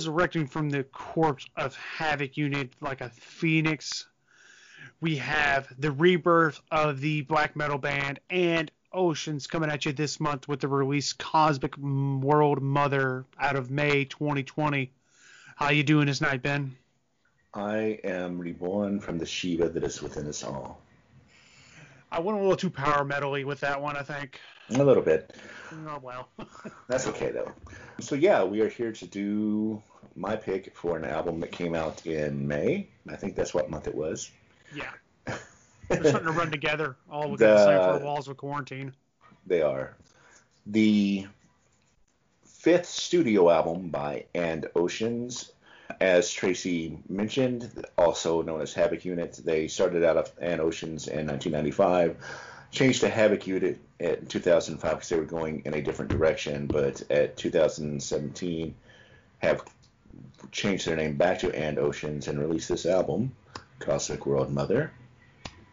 resurrecting from the corpse of Havoc Unit like a phoenix. We have the rebirth of the black metal band and Oceans coming at you this month with the release Cosmic World Mother out of May 2020. How you doing this night, Ben? I am reborn from the Shiva that is within us all. I went a little too power metally with that one, I think. A little bit. Oh well. That's okay though. So yeah, we are here to do my pick for an album that came out in May. I think that's what month it was. Yeah. They're starting to run together all within the, the same four walls of quarantine. They are. The fifth studio album by And Oceans, as Tracy mentioned, also known as Havoc Unit. They started out of And Oceans in 1995, changed to Havoc Unit in 2005 because they were going in a different direction, but at 2017 have changed their name back to And Oceans and released this album, Cosmic World Mother.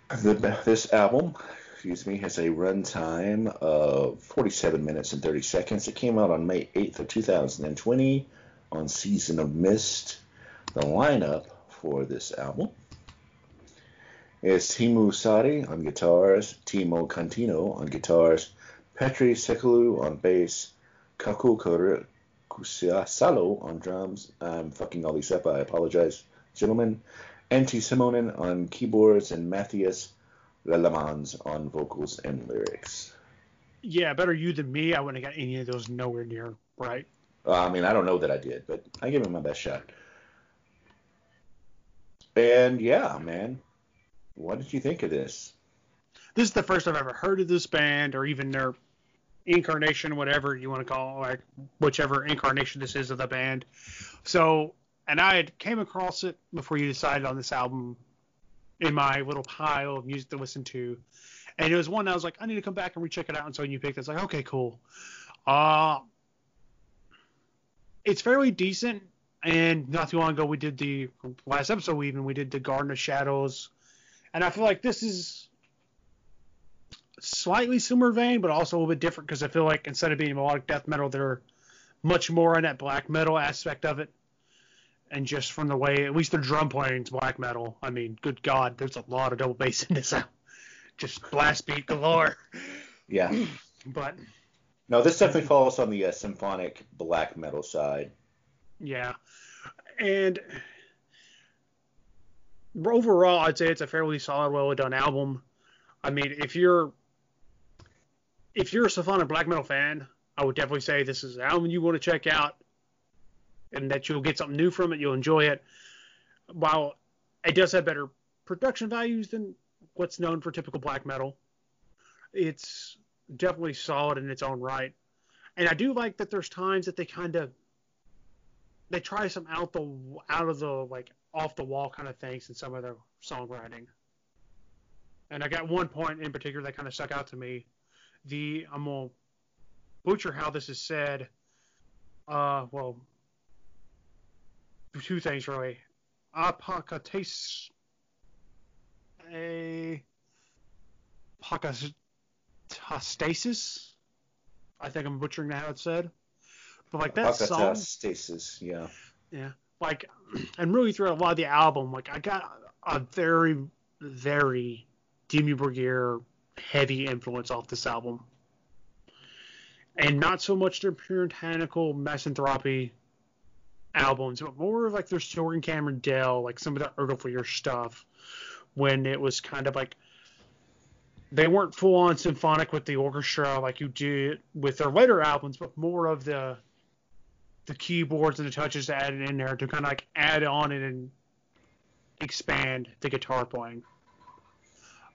The, this album, excuse me, has a runtime of 47 minutes and 30 seconds. It came out on May 8th of 2020 on Season of Mist. The lineup for this album is Timu Sadi on guitars, Timo Cantino on guitars, Petri Sekulu on bass, Kaku Salo on drums. I'm fucking all these up. I apologize, gentlemen. Antti Simonen on keyboards, and Matthias Lelemans on vocals and lyrics. Yeah, better you than me. I wouldn't have got any of those nowhere near right. Uh, I mean, I don't know that I did, but I gave him my best shot. And yeah, man, what did you think of this? This is the first I've ever heard of this band, or even their incarnation, whatever you want to call it, like whichever incarnation this is of the band. So and I had came across it before you decided on this album in my little pile of music to listen to, and it was one I was like, I need to come back and recheck it out. And so when you picked it, it's like, okay, cool. Uh, it's fairly decent. And not too long ago, we did the last episode. We even we did the Garden of Shadows, and I feel like this is slightly similar vein, but also a little bit different because I feel like instead of being melodic death metal, they're much more on that black metal aspect of it and just from the way at least the drum playing's black metal. I mean, good God, there's a lot of double bass in this. album. Just blast beat galore. Yeah. but no, this definitely falls on the uh, symphonic black metal side. Yeah, and overall, I'd say it's a fairly solid, well done album. I mean, if you're if you're a symphonic black metal fan, I would definitely say this is an album you want to check out and that you'll get something new from it. You'll enjoy it. While it does have better production values than what's known for typical black metal, it's definitely solid in its own right. And I do like that there's times that they kind of they try some out the out of the like off the wall kind of things in some of their songwriting. And I got one point in particular that kind of stuck out to me. The I'm gonna butcher how this is said. Uh, well, two things really. Apakates a apokatastasis. I think I'm butchering that how it's said. But like that song stasis, yeah. Yeah. Like and really throughout a lot of the album, like I got a very, very Dimmu Borgir heavy influence off this album. And not so much their puritanical misanthropy albums, but more of like their Sorgan Cameron Dell, like some of the earlier stuff, when it was kind of like they weren't full on symphonic with the orchestra like you did with their later albums, but more of the the keyboards and the touches added in there to kind of like add on it and expand the guitar playing.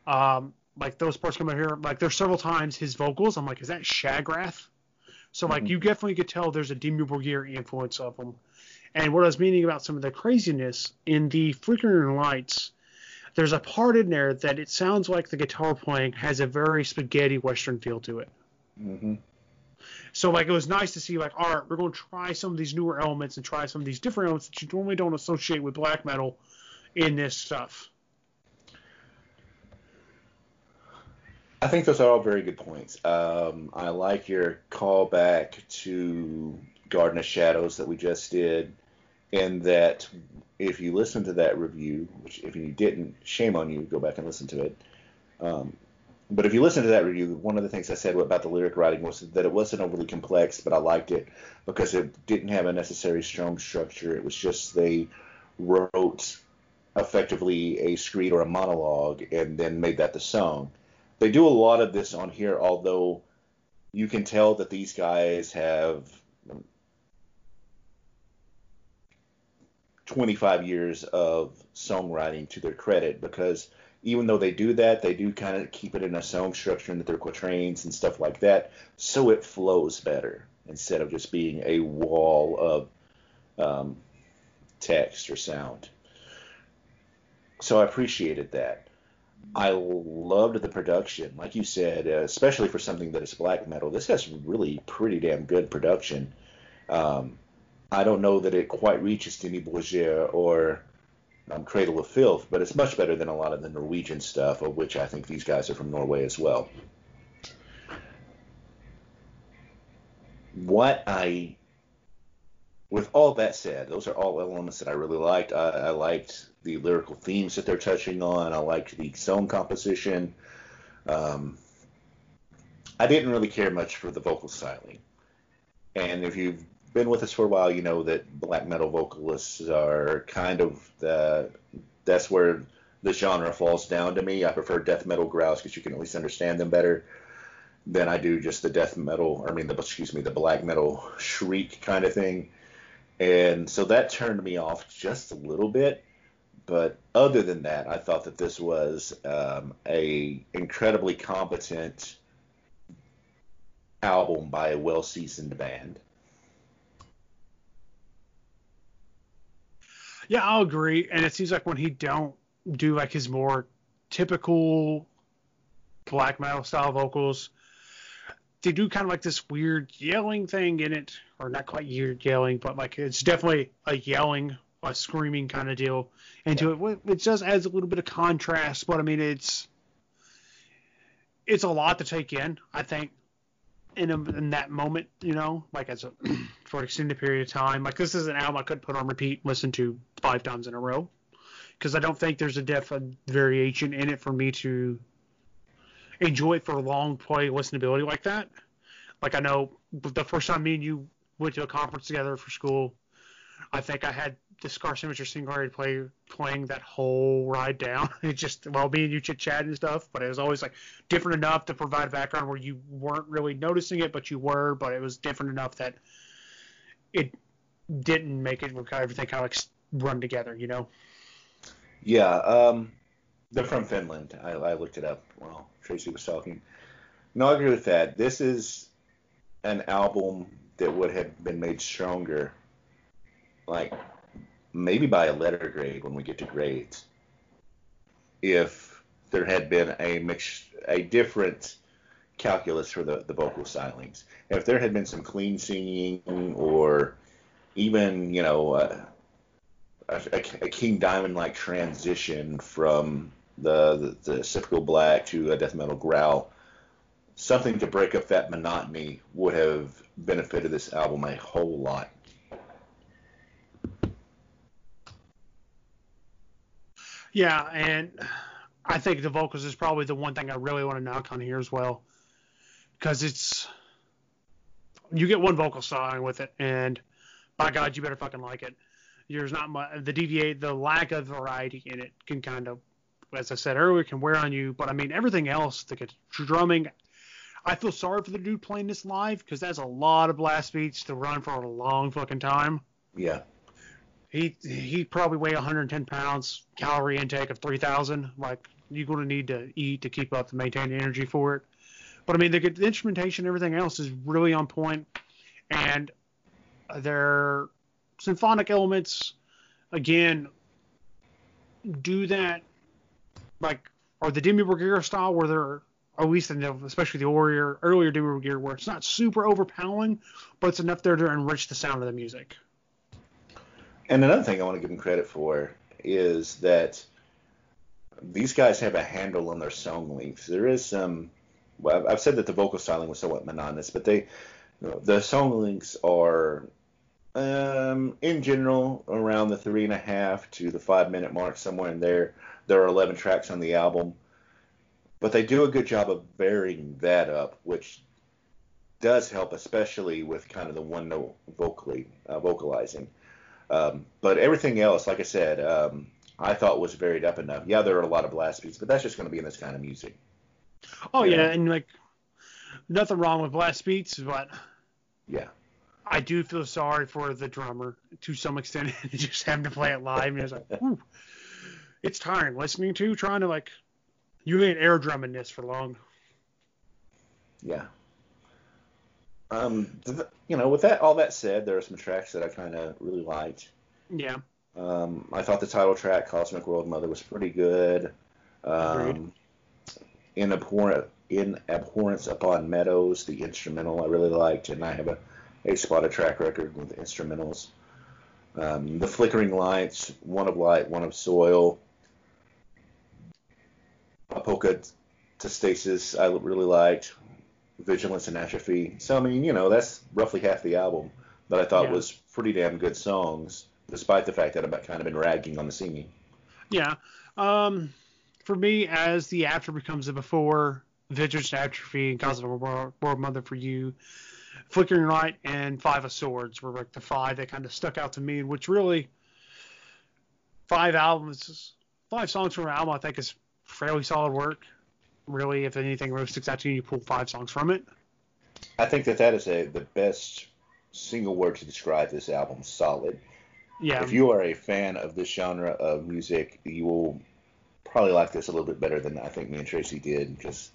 Um, like those parts come out here, like there's several times his vocals. I'm like, is that Shagrath? So like mm-hmm. you definitely could tell there's a Dimmu Borgir influence of him. And what I was meaning about some of the craziness in the flickering lights, there's a part in there that it sounds like the guitar playing has a very spaghetti western feel to it. Mm-hmm. So like it was nice to see like, all right, we're going to try some of these newer elements and try some of these different elements that you normally don't associate with black metal in this stuff. I think those are all very good points. Um, I like your callback to Garden of Shadows that we just did and that if you listen to that review, which if you didn't, shame on you, go back and listen to it. Um, but if you listen to that review, one of the things I said about the lyric writing was that it wasn't overly complex, but I liked it because it didn't have a necessary strong structure. It was just they wrote effectively a screed or a monologue and then made that the song. They do a lot of this on here, although you can tell that these guys have 25 years of songwriting to their credit because even though they do that, they do kind of keep it in a song structure and that they're quatrains and stuff like that, so it flows better instead of just being a wall of um, text or sound. So I appreciated that. I loved the production, like you said, uh, especially for something that is black metal. This has really pretty damn good production. Um, I don't know that it quite reaches Dimmu Borgir or um, Cradle of Filth, but it's much better than a lot of the Norwegian stuff, of which I think these guys are from Norway as well. What I, with all that said, those are all elements that I really liked. I, I liked the lyrical themes that they're touching on. I liked the song composition. Um, I didn't really care much for the vocal styling. And if you've been with us for a while, you know that black metal vocalists are kind of the that's where the genre falls down to me. I prefer death metal growls because you can at least understand them better than I do just the death metal. I mean, the excuse me, the black metal shriek kind of thing. And so that turned me off just a little bit. But other than that, I thought that this was um, a incredibly competent album by a well-seasoned band. Yeah, I'll agree. And it seems like when he don't do like his more typical black metal style vocals, they do kind of like this weird yelling thing in it, or not quite weird yelling, but like it's definitely a yelling a screaming kind of deal into yeah. it. It just adds a little bit of contrast, but I mean it's it's a lot to take in. I think in a, in that moment, you know, like as a for an extended period of time. Like this is an album I could put on repeat, and listen to five times in a row, because I don't think there's a depth of variation in it for me to enjoy it for a long play listenability like that. Like I know the first time me and you went to a conference together for school, I think I had the Scar Symmetry Stingray play playing that whole ride down. It just well, me and you chit chat and stuff, but it was always like different enough to provide background where you weren't really noticing it, but you were. But it was different enough that it didn't make it everything kind of like run together, you know. Yeah, um, they're from Finland. I, I looked it up while Tracy was talking. No, I agree with that. This is an album that would have been made stronger like maybe by a letter grade when we get to grades if there had been a mix a different calculus for the, the vocal stylings. If there had been some clean singing or even, you know, uh, a, a, a King Diamond like transition from the, the, the typical black to a death metal growl, something to break up that monotony would have benefited this album a whole lot. Yeah, and I think the vocals is probably the one thing I really want to knock on here as well, because it's you get one vocal song with it, and by God, you better fucking like it. There's not much the DVA, the lack of variety in it can kind of, as I said earlier, can wear on you. But I mean, everything else, the drumming. I feel sorry for the dude playing this live because that's a lot of blast beats to run for a long fucking time. Yeah he he probably weigh 110 pounds, calorie intake of 3,000. Like you're going to need to eat to keep up to maintain the energy for it. But I mean, the, the instrumentation, and everything else is really on point, and their symphonic elements, again, do that like or the Dimmu Borgir style where they're at least in the, especially the earlier earlier Dimmu Borgir where it's not super overpowering, but it's enough there to enrich the sound of the music. And another thing I want to give them credit for is that these guys have a handle on their song lengths. There is some. Well, I've said that the vocal styling was somewhat monotonous, but they, you know, the song lengths are Um, in general, around the three and a half to the five minute mark, somewhere in there. There are 11 tracks on the album, but they do a good job of varying that up, which does help, especially with kind of the one note vocally uh, vocalizing. Um, but everything else, like I said, um, I thought was varied up enough. Yeah, there are a lot of blast beats, but that's just going to be in this kind of music. Oh yeah, yeah and like nothing wrong with blast beats, but yeah, I do feel sorry for the drummer to some extent, just having to play it live. And it's like, it's tiring listening to, trying to like, you ain't air drumming this for long. Yeah. Um, you know, with that all that said, there are some tracks that I kind of really liked. Yeah. Um, I thought the title track, Cosmic World Mother, was pretty good. Um, in abhorrent in abhorrence upon meadows, the instrumental I really liked, and I have a a spotted track record with instrumentals. Um, the Flickering Lights, One of Light, One of Soil, Apokatastasis, I really liked. Vigilance and Atrophy. So, I mean, you know, that's roughly half the album that I thought yeah. was pretty damn good songs, despite the fact that I've kind of been ragging on the singing. Yeah. Um, for me, as the after becomes the before, Vigilance and Atrophy and Cosmic World, World Mother for You, Flickering Light and Five of Swords were like the five that kind of stuck out to me, which really five albums, five songs from an album, I think is fairly solid work. Really, if anything really sticks out to you, you pull five songs from it. I think that that is a the best single word to describe this album: solid. Yeah. If you are a fan of this genre of music, you will probably like this a little bit better than I think me and Tracy did. Just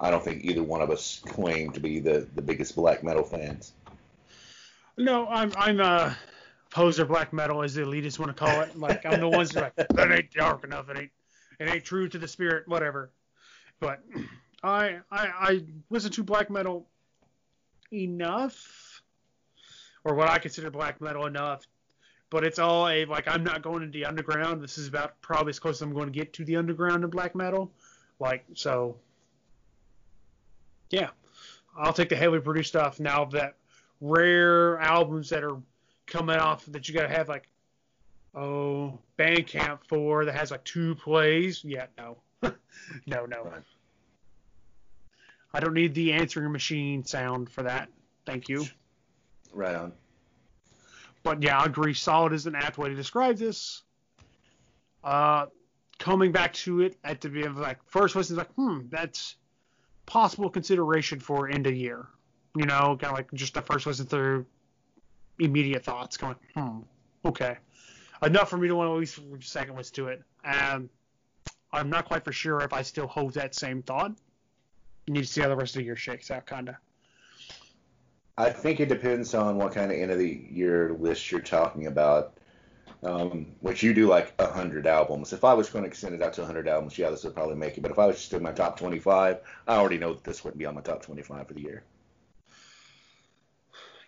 I don't think either one of us claim to be the, the biggest black metal fans. No, I'm I'm uh, a poser black metal as the elitists want to call it. Like I'm the ones that like that ain't dark enough. It ain't it ain't true to the spirit. Whatever. But I I I listen to black metal enough, or what I consider black metal enough. But it's all a like I'm not going into the underground. This is about probably as close as I'm going to get to the underground in black metal. Like so yeah, I'll take the heavily produced stuff now. That rare albums that are coming off that you gotta have like oh Bandcamp for that has like two plays. Yeah, no, no, no. I don't need the answering machine sound for that. Thank you. Right on. But yeah, I agree. Solid is an apt way to describe this. Uh, coming back to it at the beginning, like first listen, like, hmm, that's possible consideration for end of year. You know, kind of like just the first listen through, immediate thoughts, going, hmm, okay, enough for me to want to at least second listen to it. Um, I'm not quite for sure if I still hold that same thought. You need to see how the rest of the year shakes out, kind of. I think it depends on what kind of end of the year list you're talking about um, which you do like 100 albums. If I was going to extend it out to 100 albums, yeah, this would probably make it. But if I was just doing my top 25, I already know that this wouldn't be on my top 25 for the year.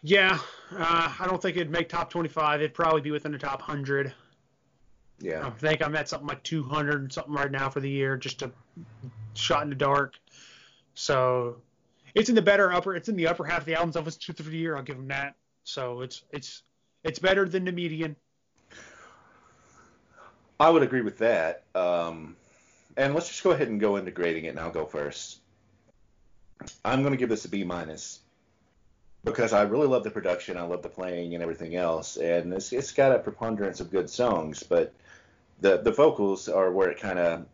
Yeah, uh, I don't think it'd make top 25. It'd probably be within the top 100. Yeah. I think I'm at something like 200 something right now for the year, just a shot in the dark. So it's in the better upper. It's in the upper half of the albums I've listened to for the year. I'll give them that. So it's it's it's better than the median. I would agree with that. Um, and let's just go ahead and go into grading it, and I'll go first. I'm going to give this a B minus because I really love the production, I love the playing and everything else, and it's, it's got a preponderance of good songs, but the the vocals are where it kind of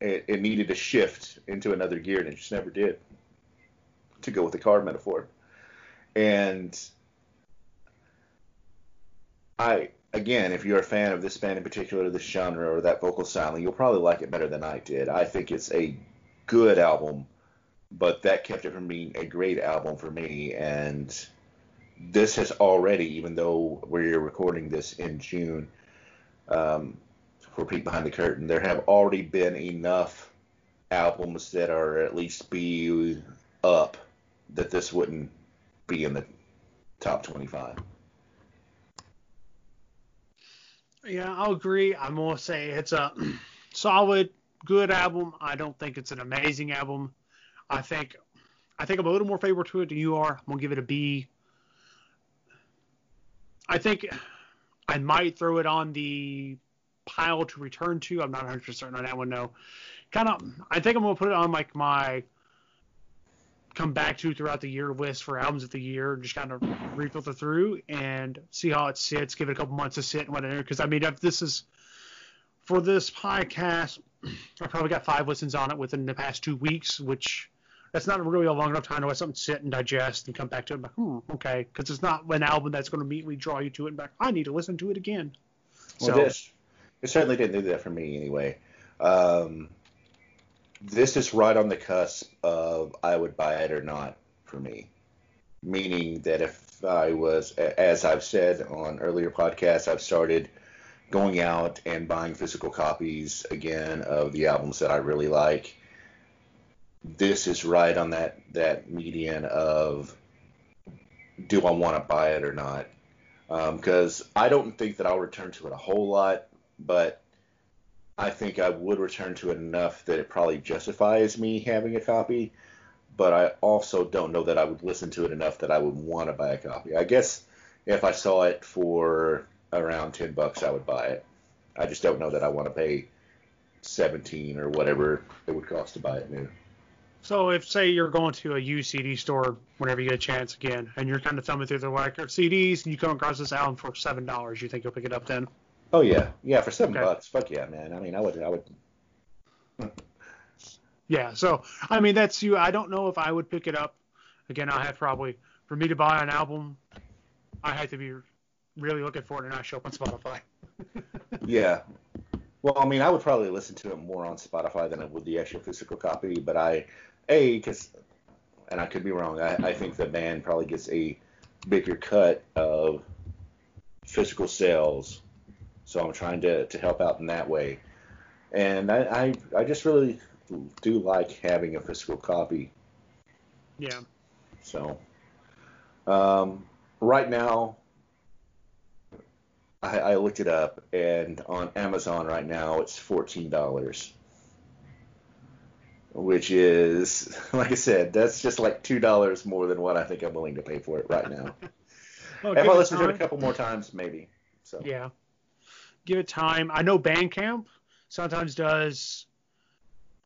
it, it, needed to shift into another gear, and it just never did. To go with the car metaphor, and I again, if you're a fan of this band in particular, this genre or that vocal style, you'll probably like it better than I did. I think it's a good album, but that kept it from being a great album for me. And this has already, even though we're recording this in June, um, for Peek Behind the Curtain, there have already been enough albums that are at least be up that this wouldn't be in the top 25. Yeah, I'll agree. I'm gonna say it's a solid, good album. I don't think it's an amazing album. I think I think I'm a little more favorable to it than you are. I'm gonna give it a B. I think I might throw it on the pile to return to. I'm not 100 percent certain on that one. No, kind of. I think I'm gonna put it on like my come back to throughout the year list for albums of the year. Just kind of refilter through and see how it sits. Give it a couple months to sit and whatever. Because I mean, if this is for this podcast, I probably got five listens on it within the past two weeks, which that's not really a long enough time to let something sit and digest and come back to it. Like, hmm, okay, because it's not an album that's going to immediately draw you to it and back. I need to listen to it again. Well, so, this it certainly didn't do that for me anyway. Um, this is right on the cusp of I would buy it or not for me. Meaning that if I was, as I've said on earlier podcasts, I've started going out and buying physical copies again of the albums that I really like. This is right on that that median of do I want to buy it or not? Because um, I don't think that I'll return to it a whole lot, but I think I would return to it enough that it probably justifies me having a copy. But I also don't know that I would listen to it enough that I would want to buy a copy. I guess if I saw it for around 10 bucks, I would buy it. I just don't know that I want to pay 17 or whatever it would cost to buy it new. So if say you're going to a used CD store whenever you get a chance again, and you're kind of thumbing through the like CDs, and you come across this album for seven dollars, you think you'll pick it up then? Oh yeah, yeah, for seven okay. bucks. Fuck yeah, man. I mean, I would, I would. yeah, so I mean that's you. I don't know if I would pick it up. Again, I have probably for me to buy an album, I had to be really looking for it and not show up on Spotify. yeah. Well, I mean, I would probably listen to it more on Spotify than I would the actual physical copy, but I, a, because, and I could be wrong, I, I think the band probably gets a bigger cut of physical sales, so I'm trying to, to help out in that way. And I, I, I just really do like having a physical copy. Yeah. So, um, right now, I, I looked it up, and on Amazon right now it's fourteen dollars, which is, like I said, that's just like two dollars more than what I think I'm willing to pay for it right now. well, if I listen to it a couple more times, maybe. So yeah, give it time. I know Bandcamp sometimes does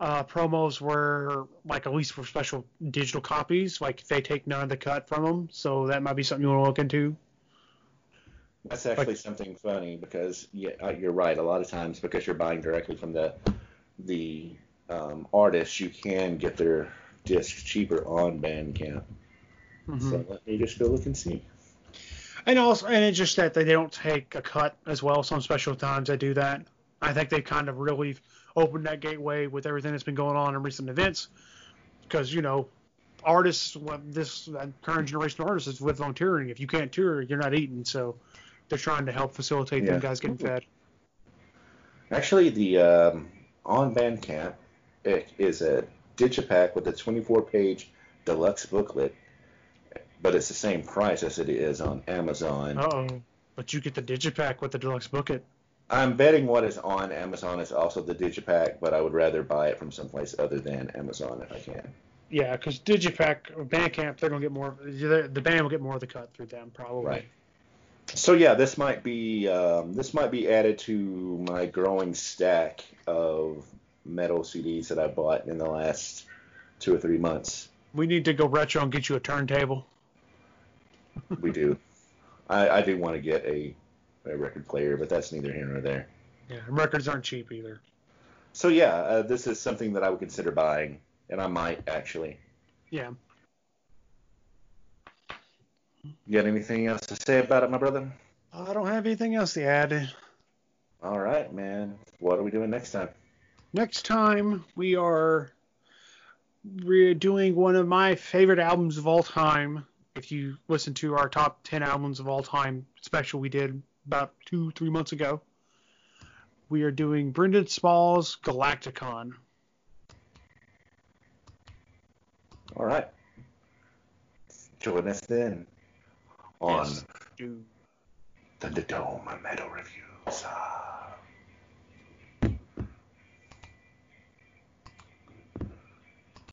uh, promos where, like, at least for special digital copies, like they take none of the cut from them. So that might be something you want to look into. That's actually like, something funny because yeah, uh, you're right. A lot of times, because you're buying directly from the the um, artist, you can get their discs cheaper on Bandcamp. Mm-hmm. So let me just go look and see. And also, and it's just that they don't take a cut as well. Some special times they do that. I think they kind of really opened that gateway with everything that's been going on in recent events, because you know, artists, this current generation of artists is with on touring. If you can't tour, you're not eating. So they're trying to help facilitate yeah. them guys getting fed. Actually, the um, on Bandcamp it is a digipack with a 24-page deluxe booklet, but it's the same price as it is on Amazon. Oh, but you get the digipack with the deluxe booklet. I'm betting what is on Amazon is also the digipack, but I would rather buy it from someplace other than Amazon if I can. Yeah, because digipack or Bandcamp, they're gonna get more. The band will get more of the cut through them probably. Right so yeah, this might be um, this might be added to my growing stack of metal CDs that I bought in the last two or three months. We need to go retro and get you a turntable. We do. I, I do want to get a, a record player, but that's neither here nor there. Yeah, records aren't cheap either. So yeah, uh, this is something that I would consider buying, and I might actually. Yeah. You got anything else to say about it, my brother? I don't have anything else to add. All right, man. What are we doing next time? Next time we are doing one of my favorite albums of all time. If you listen to our top 10 albums of all time special we did about two, three months ago, we are doing Brendan Small's Galaktikon. All right. Join us then on yes, Thunderdome Metal Reviews.